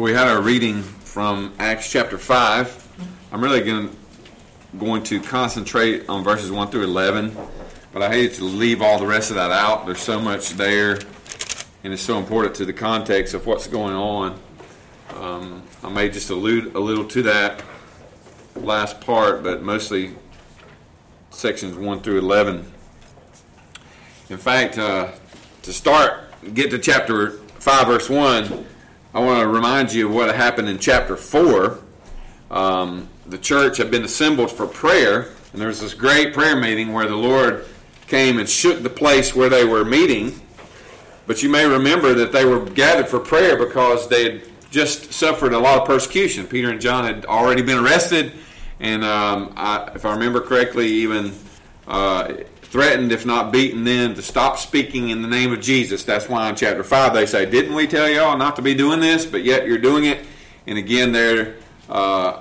Well, we had our reading from Acts chapter 5. I'm really going, going to concentrate on verses 1 through 11, but I hate to leave all the rest of that out. There's so much there, and it's so important to the context of what's going on. Um, I may just allude a little to that last part, but mostly sections 1 through 11. In fact, uh, to start, get to chapter 5, verse 1, I want to remind you of what happened in chapter 4. Um, the church had been assembled for prayer, and there was this great prayer meeting where the Lord came and shook the place where they were meeting. But you may remember that they were gathered for prayer because they had just suffered a lot of persecution. Peter and John had already been arrested, and um, I, if I remember correctly, even uh, threatened, if not beaten, then to stop speaking in the name of Jesus. That's why in chapter 5 they say, Didn't we tell y'all not to be doing this? But yet you're doing it. And again, there, uh,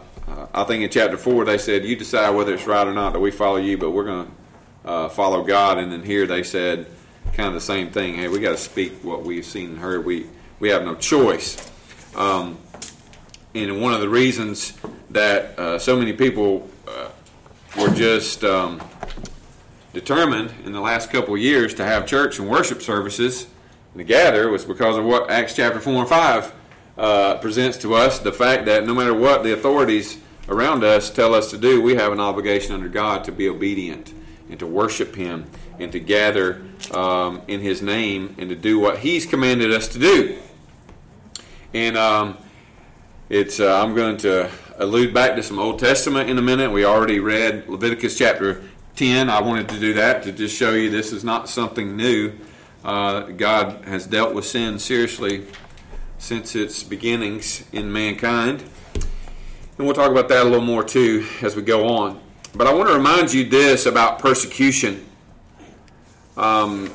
I think in chapter 4 they said, You decide whether it's right or not that we follow you, but we're going to uh, follow God. And then here they said kind of the same thing. Hey, we got to speak what we've seen and heard. We, we have no choice. Um, and one of the reasons that uh, so many people uh, were just. Um, determined in the last couple years to have church and worship services and to gather was because of what Acts chapter 4 and 5 uh, presents to us the fact that no matter what the authorities around us tell us to do, we have an obligation under God to be obedient and to worship Him and to gather um, in His name and to do what He's commanded us to do. And um, it's uh, I'm going to allude back to some Old Testament in a minute. We already read Leviticus chapter 10, I wanted to do that to just show you this is not something new. Uh, God has dealt with sin seriously since its beginnings in mankind. And we'll talk about that a little more too as we go on. But I want to remind you this about persecution. Um,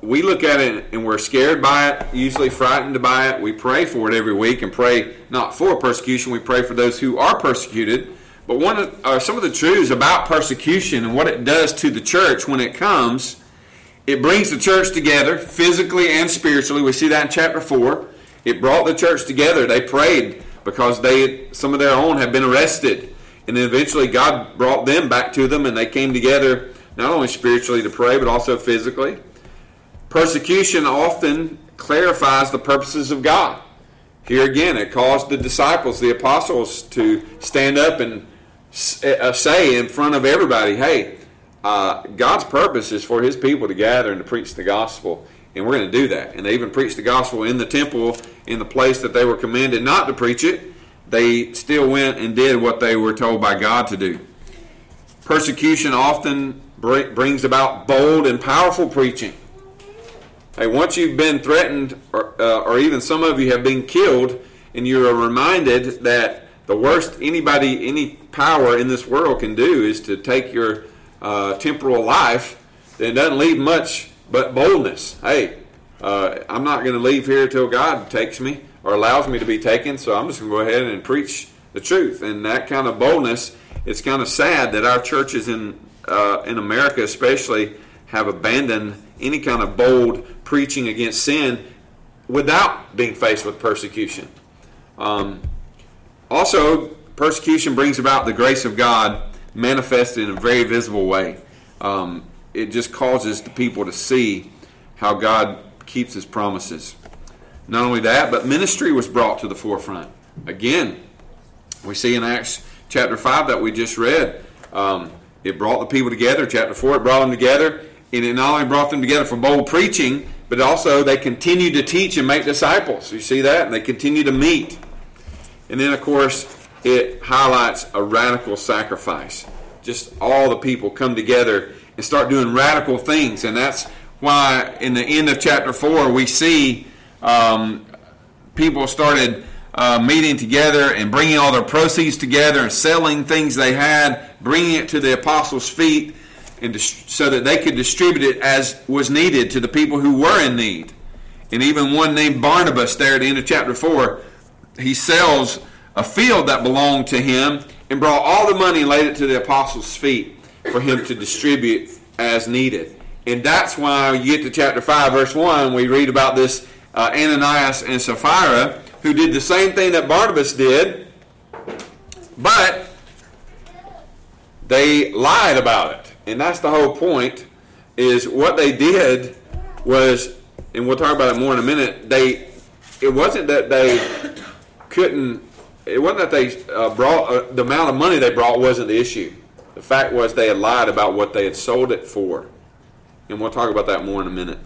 we look at it and we're scared by it, usually frightened by it. We pray for it every week and pray not for persecution, we pray for those who are persecuted. But one of uh, some of the truths about persecution and what it does to the church when it comes, it brings the church together physically and spiritually. We see that in chapter four. It brought the church together. They prayed because they some of their own had been arrested, and then eventually God brought them back to them, and they came together not only spiritually to pray but also physically. Persecution often clarifies the purposes of God. Here again, it caused the disciples, the apostles, to stand up and say in front of everybody, hey, uh, God's purpose is for His people to gather and to preach the gospel, and we're going to do that. And they even preached the gospel in the temple, in the place that they were commanded not to preach it. They still went and did what they were told by God to do. Persecution often brings about bold and powerful preaching. Hey, once you've been threatened, or, uh, or even some of you have been killed, and you are reminded that the worst anybody, any power in this world can do is to take your uh, temporal life, it doesn't leave much but boldness. Hey, uh, I'm not going to leave here until God takes me or allows me to be taken, so I'm just going to go ahead and preach the truth. And that kind of boldness, it's kind of sad that our churches in uh, in America, especially, have abandoned any kind of bold preaching against sin without being faced with persecution. Um, also, persecution brings about the grace of God manifested in a very visible way. Um, it just causes the people to see how God keeps his promises. Not only that, but ministry was brought to the forefront. Again, we see in Acts chapter 5 that we just read, um, it brought the people together. Chapter 4, it brought them together. And it not only brought them together for bold preaching, but also they continued to teach and make disciples. You see that? And they continue to meet. And then, of course, it highlights a radical sacrifice. Just all the people come together and start doing radical things. And that's why in the end of chapter 4, we see um, people started uh, meeting together and bringing all their proceeds together and selling things they had, bringing it to the apostles' feet, and so that they could distribute it as was needed to the people who were in need. And even one named Barnabas, there at the end of chapter 4, he sells a field that belonged to him and brought all the money and laid it to the apostles' feet for him to distribute as needed. And that's why you get to chapter 5, verse 1, we read about this uh, Ananias and Sapphira who did the same thing that Barnabas did, but they lied about it. And that's the whole point is what they did was and we'll talk about it more in a minute, they it wasn't that they couldn't it wasn't that they uh, brought uh, the amount of money they brought wasn't the issue. The fact was they had lied about what they had sold it for. And we'll talk about that more in a minute.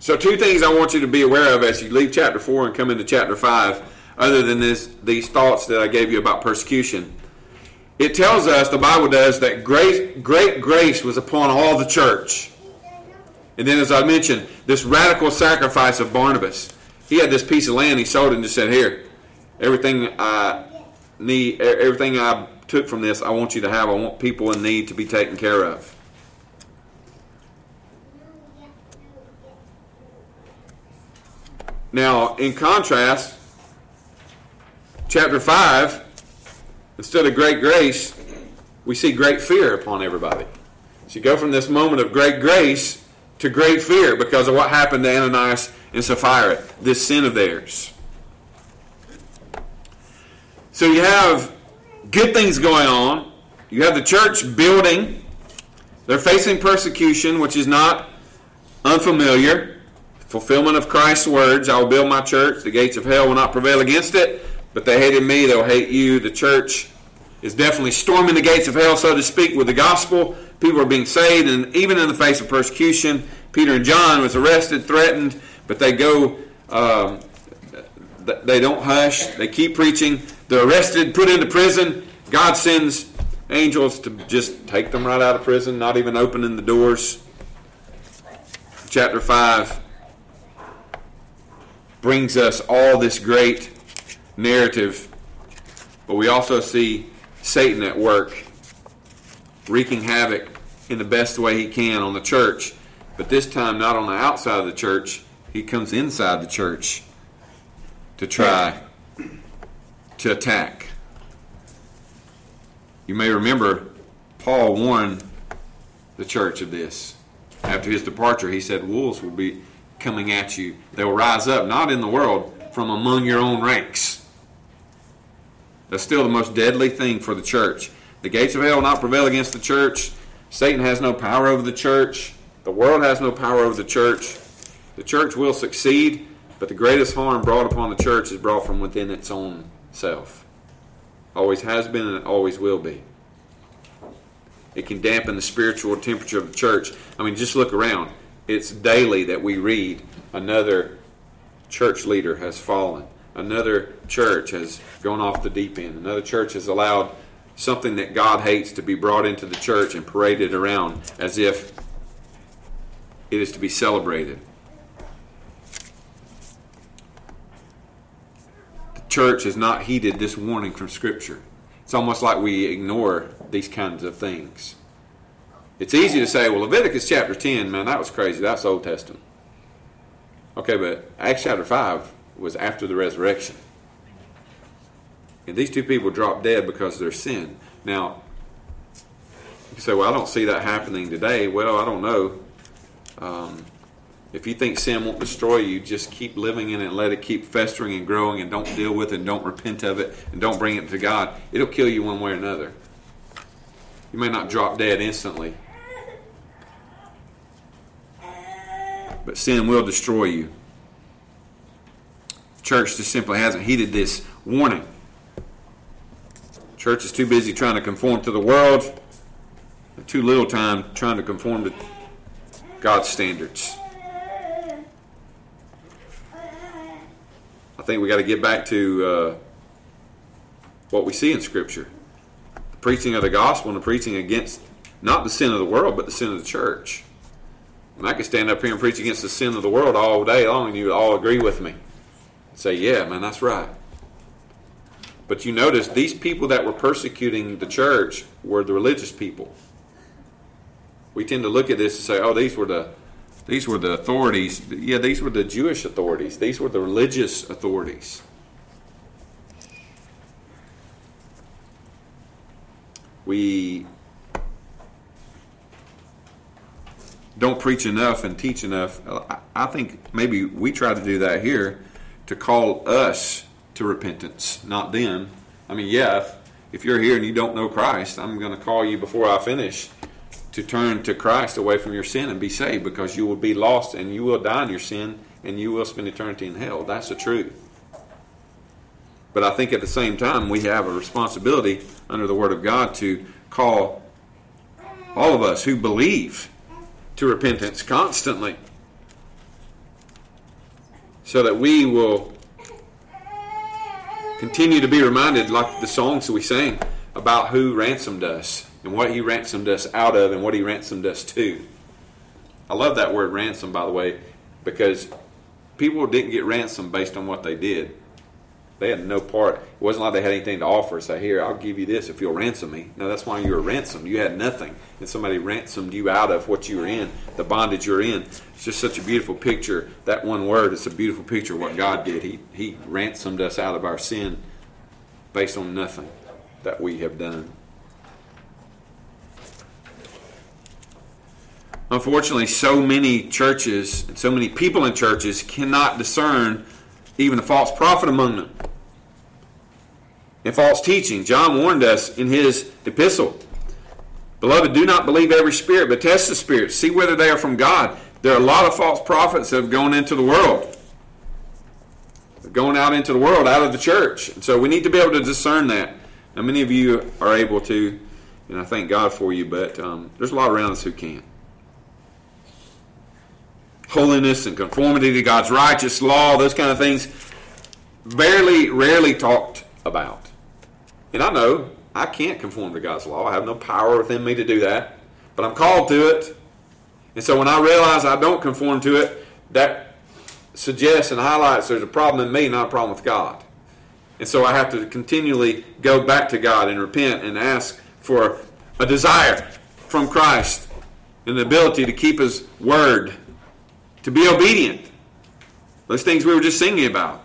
So, two things I want you to be aware of as you leave chapter 4 and come into chapter 5, other than this, these thoughts that I gave you about persecution. It tells us, the Bible does, that great great grace was upon all the church. And then, as I mentioned, this radical sacrifice of Barnabas. He had this piece of land, he sold it and just said, Here, everything I need, everything I took from this, I want you to have. I want people in need to be taken care of. Now, in contrast, chapter 5, instead of great grace, we see great fear upon everybody. So you go from this moment of great grace to great fear because of what happened to Ananias and Sapphira, this sin of theirs. So you have good things going on. You have the church building. They're facing persecution, which is not unfamiliar fulfillment of Christ's words, I will build my church, the gates of hell will not prevail against it. But they hated me, they'll hate you. The church is definitely storming the gates of hell, so to speak, with the gospel. People are being saved, and even in the face of persecution, Peter and John was arrested, threatened, but they go, um, they don't hush. They keep preaching. They're arrested, put into prison. God sends angels to just take them right out of prison, not even opening the doors. Chapter 5 brings us all this great narrative, but we also see Satan at work, wreaking havoc in the best way he can on the church, but this time not on the outside of the church, he comes inside the church to try to attack. You may remember Paul warned the church of this. After his departure, he said, Wolves will be coming at you. They will rise up, not in the world, from among your own ranks. That's still the most deadly thing for the church. The gates of hell will not prevail against the church. Satan has no power over the church. The world has no power over the church. The church will succeed, but the greatest harm brought upon the church is brought from within its own self. Always has been and always will be. It can dampen the spiritual temperature of the church. I mean, just look around it's daily that we read another church leader has fallen, another church has gone off the deep end, another church has allowed something that God hates to be brought into the church and paraded around as if it is to be celebrated. Church has not heeded this warning from Scripture. It's almost like we ignore these kinds of things. It's easy to say, well, Leviticus chapter 10, man, that was crazy. That's Old Testament. Okay, but Acts chapter 5 was after the resurrection. And these two people dropped dead because of their sin. Now, you say, well, I don't see that happening today. Well, I don't know. Um, if you think sin won't destroy you, just keep living in it and let it keep festering and growing and don't deal with it and don't repent of it and don't bring it to God. It'll kill you one way or another. You may not drop dead instantly, but sin will destroy you. Church just simply hasn't heeded this warning. Church is too busy trying to conform to the world, too little time trying to conform to God's standards. Think we got to get back to uh, what we see in Scripture the preaching of the gospel and the preaching against not the sin of the world, but the sin of the church. And I could stand up here and preach against the sin of the world all day long, and you would all agree with me. Say, yeah, man, that's right. But you notice these people that were persecuting the church were the religious people. We tend to look at this and say, oh, these were the these were the authorities. Yeah, these were the Jewish authorities. These were the religious authorities. We don't preach enough and teach enough. I think maybe we try to do that here, to call us to repentance, not them. I mean, yeah, if, if you're here and you don't know Christ, I'm going to call you before I finish to turn to Christ away from your sin and be saved because you will be lost and you will die in your sin and you will spend eternity in hell. That's the truth. But I think at the same time, we have a responsibility under the Word of God to call all of us who believe to repentance constantly so that we will continue to be reminded, like the songs we sang, about who ransomed us and what he ransomed us out of and what he ransomed us to. I love that word ransom, by the way, because people didn't get ransomed based on what they did. They had no part. It wasn't like they had anything to offer. Say, here, I'll give you this if you'll ransom me. No, that's why you were ransomed. You had nothing, and somebody ransomed you out of what you were in, the bondage you're in. It's just such a beautiful picture. That one word is a beautiful picture of what God did. He He ransomed us out of our sin, based on nothing that we have done. Unfortunately, so many churches and so many people in churches cannot discern even a false prophet among them and false teaching. John warned us in his epistle Beloved, do not believe every spirit, but test the spirits. See whether they are from God. There are a lot of false prophets that have gone into the world, going out into the world, out of the church. And so we need to be able to discern that. Now, many of you are able to, and I thank God for you, but um, there's a lot around us who can't holiness and conformity to God's righteous law, those kind of things, barely, rarely talked about. And I know I can't conform to God's law. I have no power within me to do that. But I'm called to it. And so when I realize I don't conform to it, that suggests and highlights there's a problem in me, not a problem with God. And so I have to continually go back to God and repent and ask for a desire from Christ and the ability to keep His word to be obedient. Those things we were just singing about.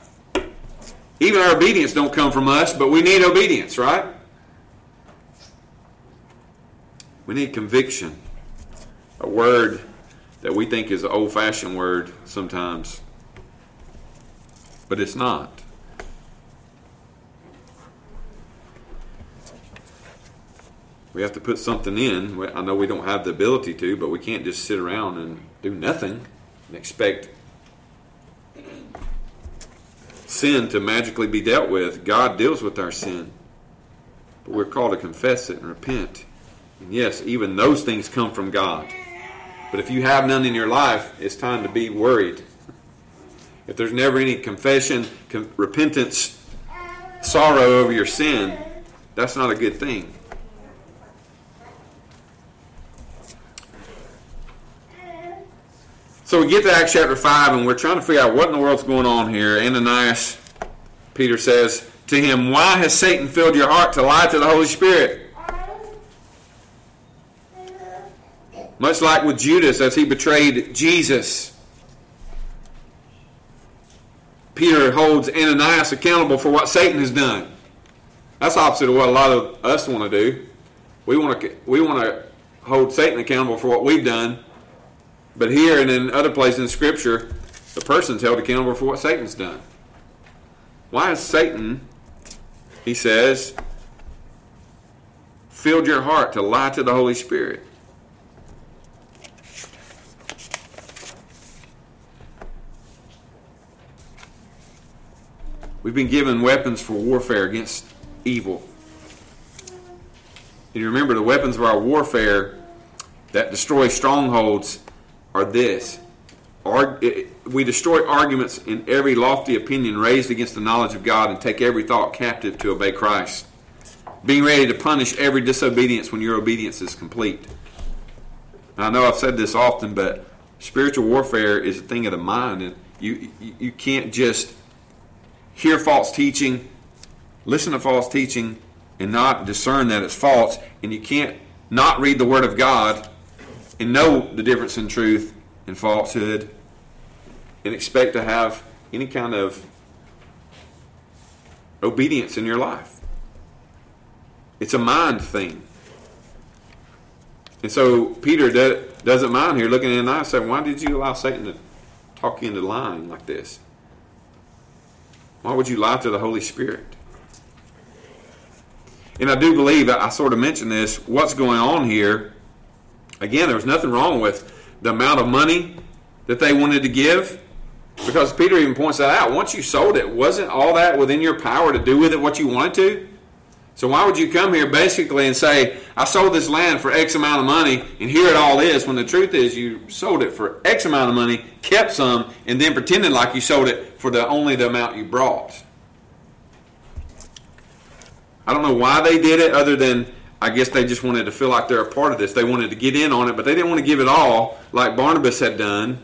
Even our obedience don't come from us, but we need obedience, right? We need conviction. A word that we think is an old fashioned word sometimes, but it's not. We have to put something in. I know we don't have the ability to, but we can't just sit around and do nothing and expect sin to magically be dealt with. God deals with our sin. But we're called to confess it and repent. And yes, even those things come from God. But if you have none in your life, it's time to be worried. If there's never any confession, com- repentance, sorrow over your sin, that's not a good thing. So we get to Acts chapter 5, and we're trying to figure out what in the world's going on here. Ananias, Peter says to him, Why has Satan filled your heart to lie to the Holy Spirit? Much like with Judas as he betrayed Jesus. Peter holds Ananias accountable for what Satan has done. That's opposite of what a lot of us want to do. We want to we want to hold Satan accountable for what we've done but here and in other places in Scripture, the person's held accountable for what Satan's done. Why has Satan, he says, filled your heart to lie to the Holy Spirit? We've been given weapons for warfare against evil. And you remember the weapons of our warfare that destroy strongholds are this. we destroy arguments in every lofty opinion raised against the knowledge of God and take every thought captive to obey Christ. Being ready to punish every disobedience when your obedience is complete. Now, I know I've said this often, but spiritual warfare is a thing of the mind, and you you can't just hear false teaching, listen to false teaching, and not discern that it's false, and you can't not read the Word of God and know the difference in truth and falsehood and expect to have any kind of obedience in your life. It's a mind thing. And so Peter doesn't mind here looking at Ananias and saying, Why did you allow Satan to talk you into lying like this? Why would you lie to the Holy Spirit? And I do believe, I sort of mentioned this, what's going on here. Again, there was nothing wrong with the amount of money that they wanted to give. Because Peter even points that out. Once you sold it, wasn't all that within your power to do with it what you wanted to? So why would you come here basically and say, I sold this land for X amount of money, and here it all is, when the truth is you sold it for X amount of money, kept some, and then pretended like you sold it for the only the amount you brought. I don't know why they did it other than I guess they just wanted to feel like they're a part of this. They wanted to get in on it, but they didn't want to give it all like Barnabas had done.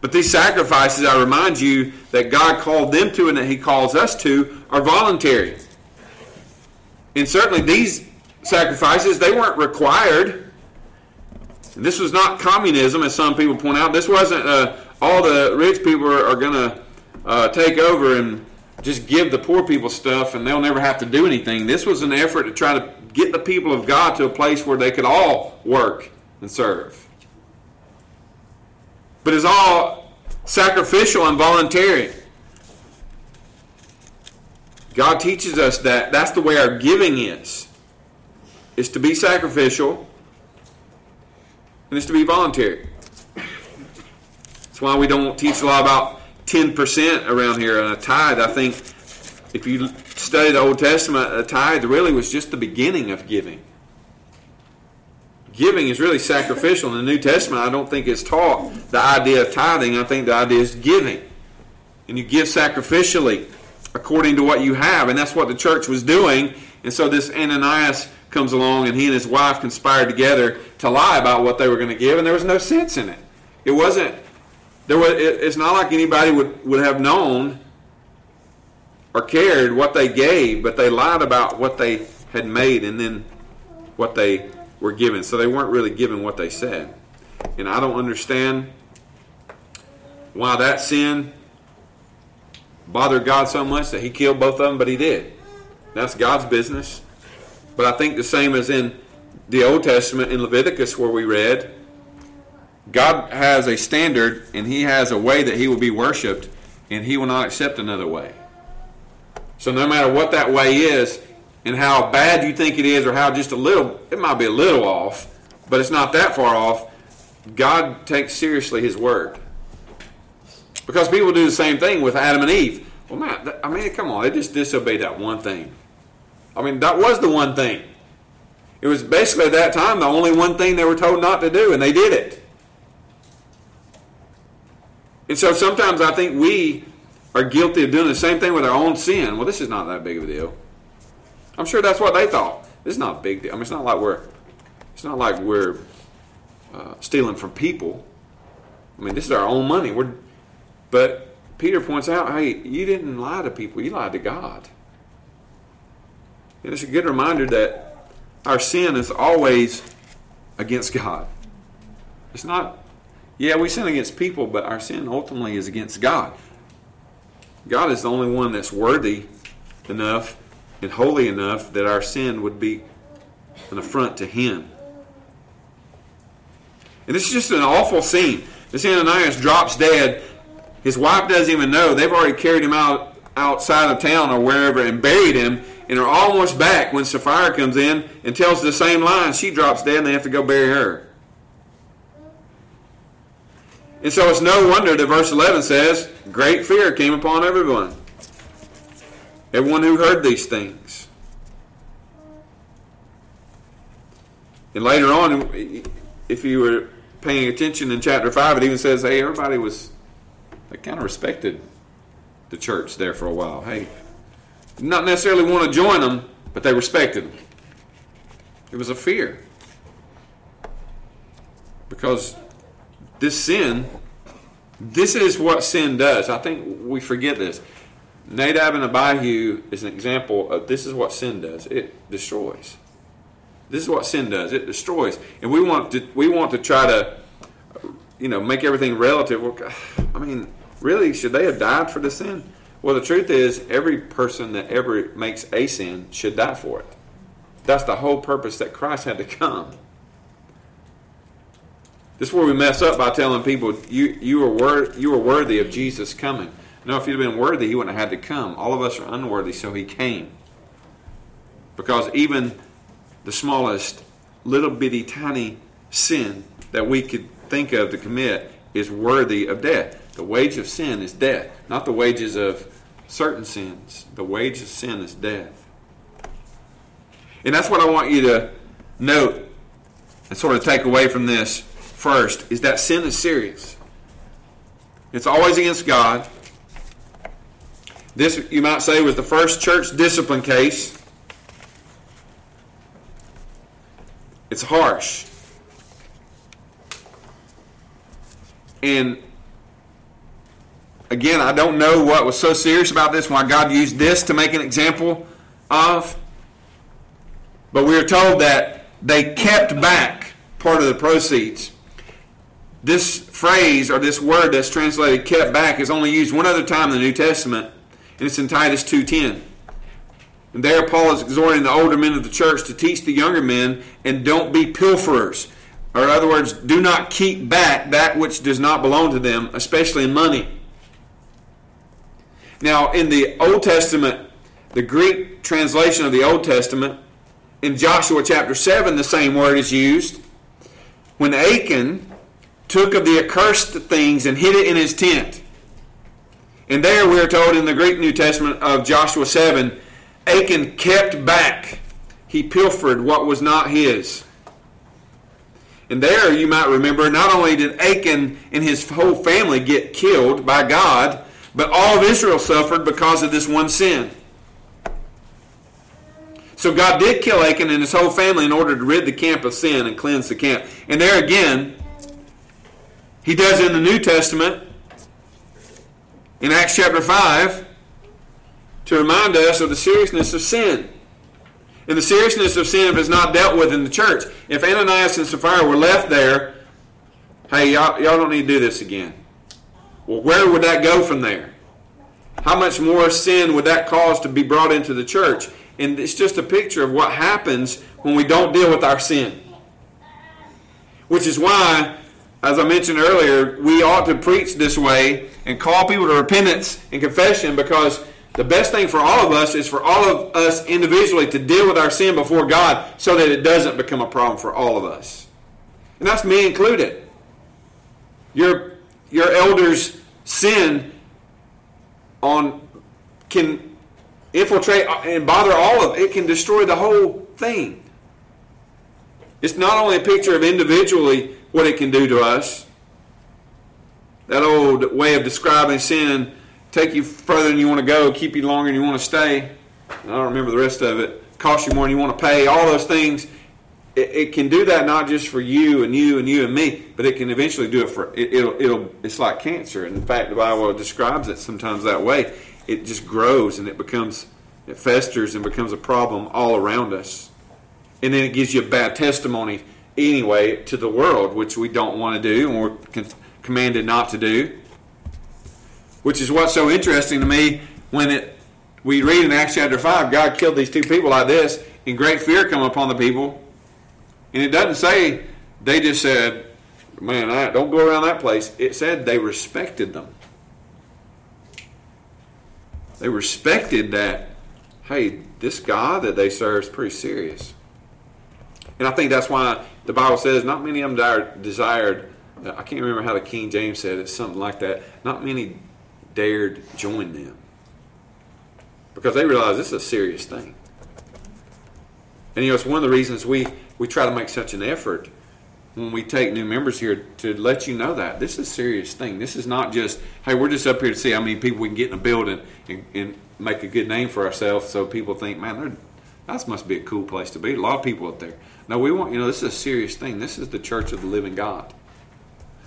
But these sacrifices, I remind you that God called them to and that He calls us to, are voluntary. And certainly these sacrifices, they weren't required. This was not communism, as some people point out. This wasn't uh, all the rich people are, are going to uh, take over and just give the poor people stuff and they'll never have to do anything. This was an effort to try to get the people of God to a place where they could all work and serve. But it's all sacrificial and voluntary. God teaches us that that's the way our giving is. Is to be sacrificial and it's to be voluntary. That's why we don't teach a lot about 10% around here a tithe. I think if you study the Old Testament, a tithe really was just the beginning of giving. Giving is really sacrificial. In the New Testament, I don't think it's taught the idea of tithing. I think the idea is giving. And you give sacrificially according to what you have. And that's what the church was doing. And so this Ananias comes along and he and his wife conspired together to lie about what they were going to give, and there was no sense in it. It wasn't there was, it's not like anybody would, would have known or cared what they gave, but they lied about what they had made and then what they were given. So they weren't really given what they said. And I don't understand why that sin bothered God so much that he killed both of them, but he did. That's God's business. But I think the same as in the Old Testament in Leviticus where we read, God has a standard and He has a way that He will be worshiped, and He will not accept another way. So, no matter what that way is, and how bad you think it is, or how just a little, it might be a little off, but it's not that far off, God takes seriously His word. Because people do the same thing with Adam and Eve. Well, man, I mean, come on, they just disobeyed that one thing. I mean, that was the one thing. It was basically at that time the only one thing they were told not to do, and they did it. And so sometimes I think we are guilty of doing the same thing with our own sin. Well, this is not that big of a deal. I'm sure that's what they thought. This is not a big deal. I mean, it's not like we're, it's not like we're uh, stealing from people. I mean, this is our own money. We're, but Peter points out, hey, you didn't lie to people. You lied to God. And it's a good reminder that our sin is always against God. It's not yeah, we sin against people, but our sin ultimately is against God. God is the only one that's worthy enough and holy enough that our sin would be an affront to Him. And this is just an awful scene. This Ananias drops dead. His wife doesn't even know. They've already carried him out outside of town or wherever and buried him and are almost back when Sapphira comes in and tells the same line. She drops dead and they have to go bury her. And so it's no wonder that verse 11 says, Great fear came upon everyone. Everyone who heard these things. And later on, if you were paying attention in chapter 5, it even says, hey, everybody was, they kind of respected the church there for a while. Hey, not necessarily want to join them, but they respected them. It was a fear. Because this sin, this is what sin does. I think we forget this. Nadab and Abihu is an example of this is what sin does. It destroys. This is what sin does. It destroys. And we want to we want to try to you know make everything relative. I mean, really, should they have died for the sin? Well, the truth is, every person that ever makes a sin should die for it. That's the whole purpose that Christ had to come. This is where we mess up by telling people you you are wor- you are worthy of Jesus coming. No, if you'd been worthy, he wouldn't have had to come. All of us are unworthy, so he came. Because even the smallest little bitty tiny sin that we could think of to commit is worthy of death. The wage of sin is death, not the wages of certain sins. The wage of sin is death. And that's what I want you to note and sort of take away from this first is that sin is serious. It's always against God. This, you might say, was the first church discipline case. It's harsh. And again, I don't know what was so serious about this, why God used this to make an example of. But we are told that they kept back part of the proceeds. This phrase or this word that's translated kept back is only used one other time in the New Testament, and it's in Titus 2.10. And there Paul is exhorting the older men of the church to teach the younger men and don't be pilferers. Or in other words, do not keep back that which does not belong to them, especially in money. Now, in the Old Testament, the Greek translation of the Old Testament, in Joshua chapter 7, the same word is used. When Achan took of the accursed things and hid it in his tent. And there we are told in the Greek New Testament of Joshua 7 Achan kept back. He pilfered what was not his. And there you might remember, not only did Achan and his whole family get killed by God, but all of Israel suffered because of this one sin. So God did kill Achan and his whole family in order to rid the camp of sin and cleanse the camp. And there again, he does in the New Testament, in Acts chapter 5, to remind us of the seriousness of sin. And the seriousness of sin if it's not dealt with in the church. If Ananias and Sapphira were left there, hey, y'all, y'all don't need to do this again. Well, where would that go from there? How much more sin would that cause to be brought into the church? And it's just a picture of what happens when we don't deal with our sin. Which is why, as I mentioned earlier, we ought to preach this way and call people to repentance and confession because the best thing for all of us is for all of us individually to deal with our sin before God so that it doesn't become a problem for all of us. And that's me included. Your, your elders' sin on can infiltrate and bother all of it. It can destroy the whole thing. It's not only a picture of individually what it can do to us. That old way of describing sin take you further than you want to go, keep you longer than you want to stay. I don't remember the rest of it. Cost you more than you want to pay. All those things. It, it, can do that not just for you and you and you and me, but it can eventually do it for it, it'll it'll. It's like cancer. And in fact, the Bible describes it sometimes that way. It just grows and it becomes it festers and becomes a problem all around us, and then it gives you a bad testimony anyway to the world, which we don't want to do and we're commanded not to do. Which is what's so interesting to me when it we read in Acts chapter 5, God killed these two people like this, and great fear come upon the people. And it doesn't say they just said, man, I, don't go around that place. It said they respected them. They respected that, hey, this God that they serve is pretty serious. And I think that's why the Bible says not many of them desired, uh, I can't remember how the King James said it, something like that. Not many dared join them because they realize this is a serious thing. And you know, it's one of the reasons we, we try to make such an effort when we take new members here to let you know that this is a serious thing. This is not just, hey, we're just up here to see how many people we can get in a building and, and make a good name for ourselves so people think, man, that must be a cool place to be. A lot of people up there. No, we want, you know, this is a serious thing. This is the church of the living God.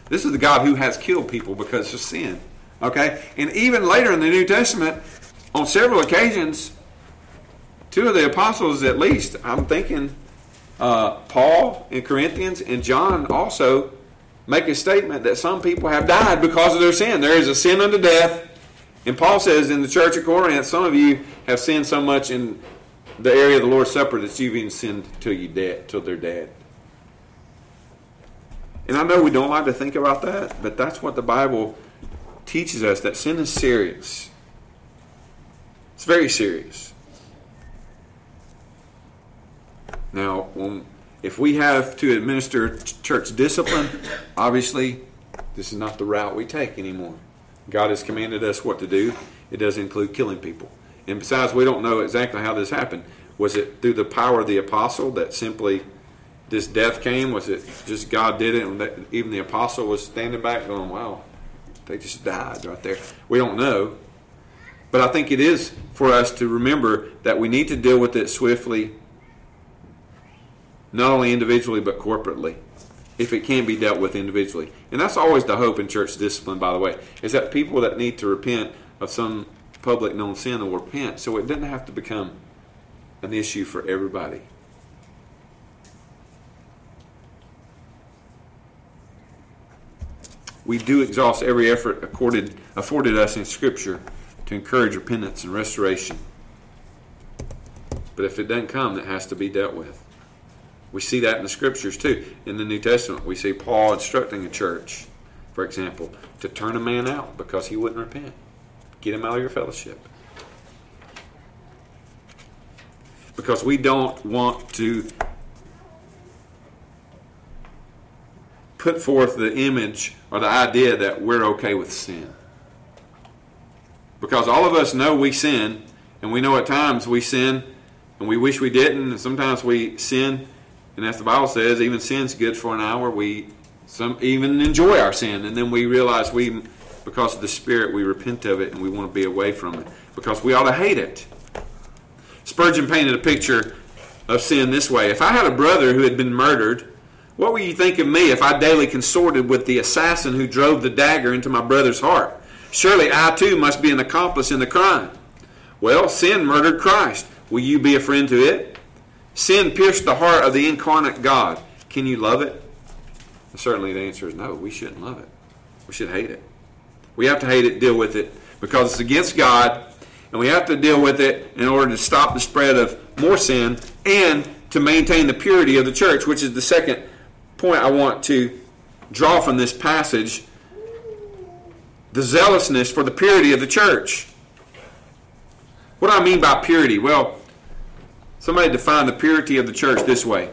This is the God who has killed people because of sin. Okay? And even later in the New Testament, on several occasions, two of the apostles at least, I'm thinking uh, Paul in Corinthians and John also make a statement that some people have died because of their sin. There is a sin unto death. And Paul says in the church of Corinth, some of you have sinned so much in the area of the Lord's Supper that you've even sinned till you dead, till they're dead. And I know we don't like to think about that, but that's what the Bible teaches us that sin is serious. It's very serious. Now, if we have to administer church discipline, obviously, this is not the route we take anymore. God has commanded us what to do. It does include killing people. And besides, we don't know exactly how this happened. Was it through the power of the apostle that simply this death came? Was it just God did it and even the apostle was standing back going, wow, they just died right there? We don't know. But I think it is for us to remember that we need to deal with it swiftly, not only individually but corporately, if it can be dealt with individually. And that's always the hope in church discipline, by the way, is that people that need to repent of some public known sin will repent so it doesn't have to become an issue for everybody. We do exhaust every effort accorded, afforded us in Scripture to encourage repentance and restoration. But if it doesn't come, it has to be dealt with. We see that in the Scriptures too. In the New Testament, we see Paul instructing a church, for example, to turn a man out because he wouldn't repent. Get him out of your fellowship. Because we don't want to put forth the image or the idea that we're okay with sin. Because all of us know we sin, and we know at times we sin, and we wish we didn't, and sometimes we sin, and as the Bible says, even sin's good for an hour. We some even enjoy our sin, and then we realize we, because of the Spirit, we repent of it and we want to be away from it because we ought to hate it. Spurgeon painted a picture of sin this way: If I had a brother who had been murdered what would you think of me if I daily consorted with the assassin who drove the dagger into my brother's heart? Surely I too must be an accomplice in the crime. Well, sin murdered Christ. Will you be a friend to it? Sin pierced the heart of the incarnate God. Can you love it? Certainly the answer is no. We shouldn't love it. We should hate it. We have to hate it, deal with it, because it's against God, and we have to deal with it in order to stop the spread of more sin and to maintain the purity of the church, which is the second point I want to draw from this passage the zealousness for the purity of the church. What do I mean by purity? Well, somebody defined the purity of the church this way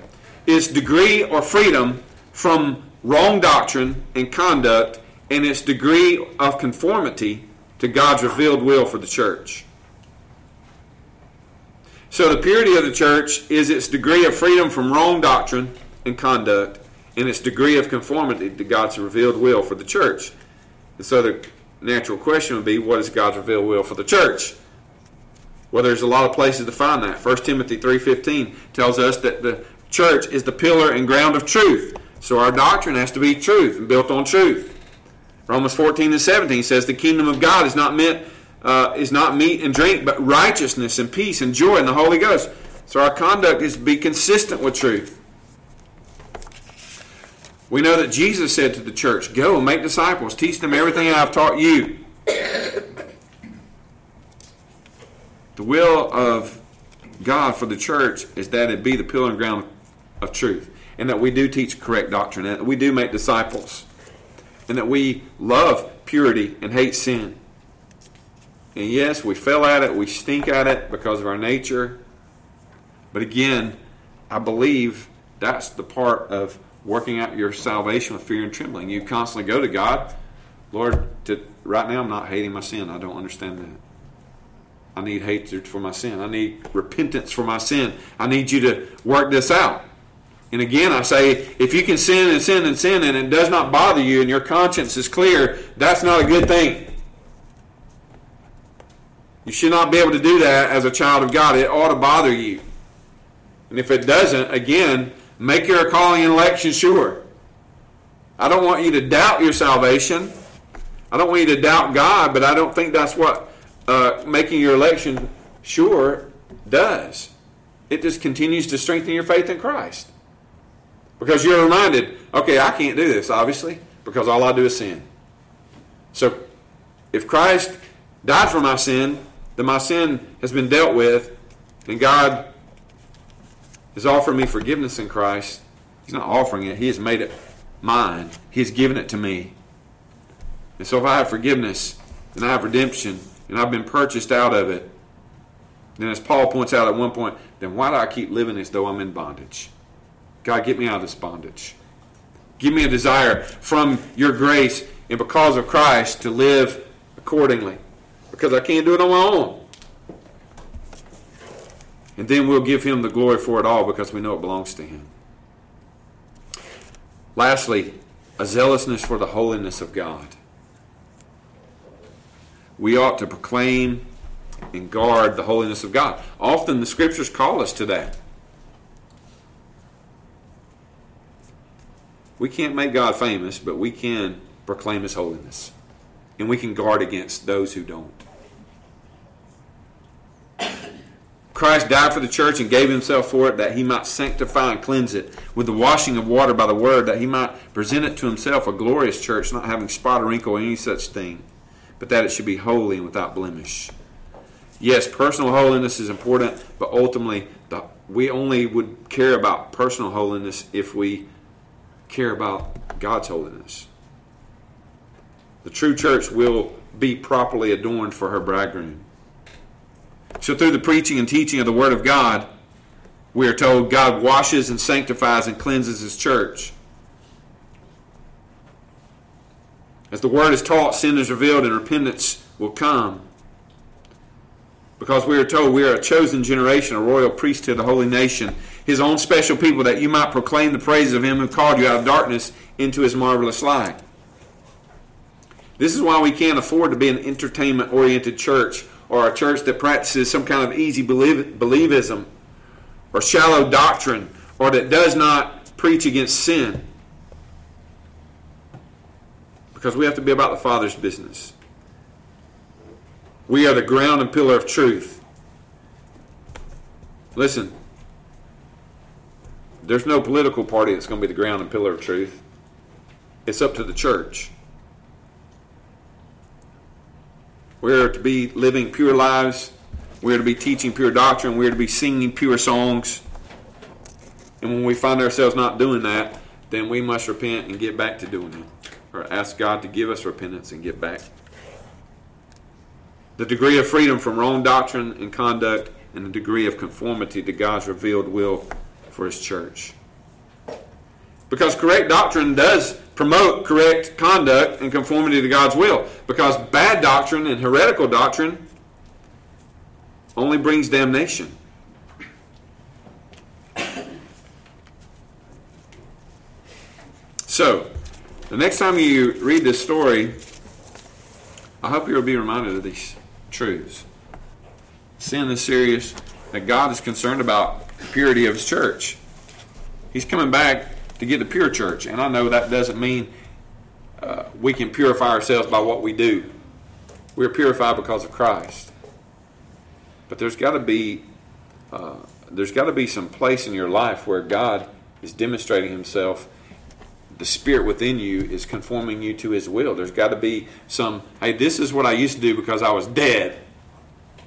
its degree or freedom from wrong doctrine and conduct, and its degree of conformity to God's revealed will for the church. So, the purity of the church is its degree of freedom from wrong doctrine and conduct, and its degree of conformity to God's revealed will for the church. And so the natural question would be, what is God's revealed will for the church? Well, there's a lot of places to find that. 1 Timothy 3.15 tells us that the church is the pillar and ground of truth. So our doctrine has to be truth and built on truth. Romans 14 and 17 says the kingdom of God is not meant uh, is not meat and drink, but righteousness and peace and joy in the Holy Ghost. So our conduct is to be consistent with truth. We know that Jesus said to the church, Go and make disciples, teach them everything I've taught you. The will of God for the church is that it be the pillar and ground of truth, and that we do teach correct doctrine, and that we do make disciples, and that we love purity and hate sin. And yes, we fail at it, we stink at it because of our nature. But again, I believe that's the part of working out your salvation with fear and trembling. You constantly go to God, Lord, to, right now I'm not hating my sin. I don't understand that. I need hatred for my sin. I need repentance for my sin. I need you to work this out. And again, I say, if you can sin and sin and sin and it does not bother you and your conscience is clear, that's not a good thing. You should not be able to do that as a child of God. It ought to bother you. And if it doesn't, again, Make your calling and election sure. I don't want you to doubt your salvation. I don't want you to doubt God, but I don't think that's what uh, making your election sure does. It just continues to strengthen your faith in Christ. Because you're reminded, okay, I can't do this, obviously, because all I do is sin. So if Christ died for my sin, then my sin has been dealt with, and God is offering me forgiveness in Christ. He's not offering it, He has made it mine. He's given it to me. And so if I have forgiveness and I have redemption and I've been purchased out of it, then as Paul points out at one point, then why do I keep living as though I'm in bondage? God, get me out of this bondage. Give me a desire from your grace and because of Christ to live accordingly. Because I can't do it on my own. And then we'll give him the glory for it all because we know it belongs to him. Lastly, a zealousness for the holiness of God. We ought to proclaim and guard the holiness of God. Often the scriptures call us to that. We can't make God famous, but we can proclaim His holiness. And we can guard against those who don't. Christ died for the church and gave himself for it that he might sanctify and cleanse it with the washing of water by the word, that he might present it to himself a glorious church, not having spot or wrinkle or any such thing, but that it should be holy and without blemish. Yes, personal holiness is important, but ultimately, the, we only would care about personal holiness if we care about God's holiness. The true church will be properly adorned for her bridegroom. So, through the preaching and teaching of the Word of God, we are told God washes and sanctifies and cleanses His church. As the Word is taught, sin is revealed and repentance will come. Because we are told we are a chosen generation, a royal priesthood, a holy nation, His own special people, that you might proclaim the praises of Him who called you out of darkness into His marvelous light. This is why we can't afford to be an entertainment oriented church or a church that practices some kind of easy believism or shallow doctrine or that does not preach against sin. Because we have to be about the Father's business. We are the ground and pillar of truth. Listen, there's no political party that's going to be the ground and pillar of truth. It's up to the church. We're to be living pure lives. We're to be teaching pure doctrine. We're to be singing pure songs. And when we find ourselves not doing that, then we must repent and get back to doing it. Or ask God to give us repentance and get back. The degree of freedom from wrong doctrine and conduct, and the degree of conformity to God's revealed will for His church. Because correct doctrine does promote correct conduct and conformity to God's will. Because bad doctrine and heretical doctrine only brings damnation. So, the next time you read this story, I hope you'll be reminded of these truths. Sin is serious, that God is concerned about the purity of His church. He's coming back to get the pure church. And I know that doesn't mean uh, we can purify ourselves by what we do. We're purified because of Christ. But there's got to be uh, there's got to be some place in your life where God is demonstrating Himself. The Spirit within you is conforming you to His will. There's got to be some. Hey, this is what I used to do because I was dead,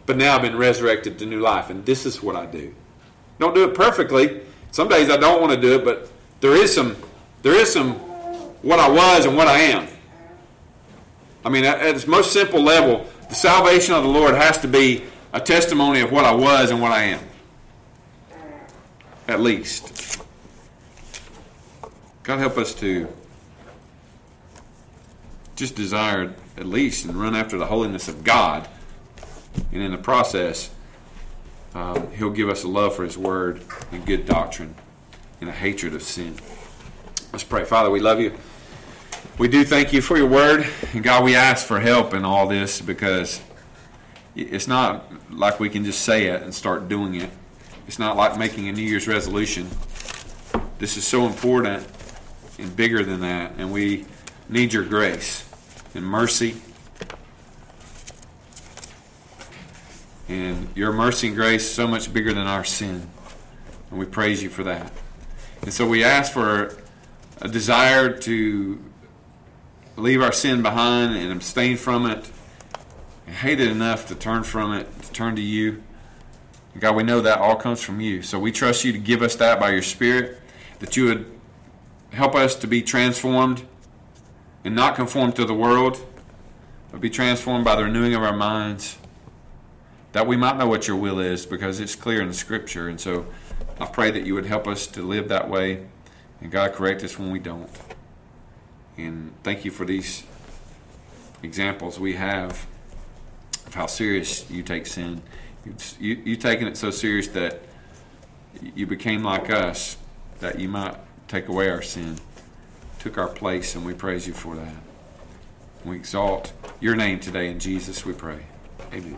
but now I've been resurrected to new life, and this is what I do. Don't do it perfectly. Some days I don't want to do it, but there is some there is some what I was and what I am. I mean, at its most simple level, the salvation of the Lord has to be a testimony of what I was and what I am. At least. God help us to just desire at least and run after the holiness of God. And in the process, um, He'll give us a love for His Word and good doctrine and a hatred of sin. Let's pray. Father, we love you. We do thank you for your word. And God, we ask for help in all this because it's not like we can just say it and start doing it. It's not like making a New Year's resolution. This is so important and bigger than that. And we need your grace and mercy. And your mercy and grace so much bigger than our sin. And we praise you for that. And so we ask for a desire to leave our sin behind and abstain from it and hate it enough to turn from it, to turn to you. God, we know that all comes from you. So we trust you to give us that by your Spirit, that you would help us to be transformed and not conform to the world, but be transformed by the renewing of our minds, that we might know what your will is, because it's clear in the Scripture. And so I pray that you would help us to live that way, and God correct us when we don't. And thank you for these examples we have of how serious you take sin. You, you, taking it so serious that you became like us, that you might take away our sin, took our place, and we praise you for that. We exalt your name today. In Jesus we pray. Amen.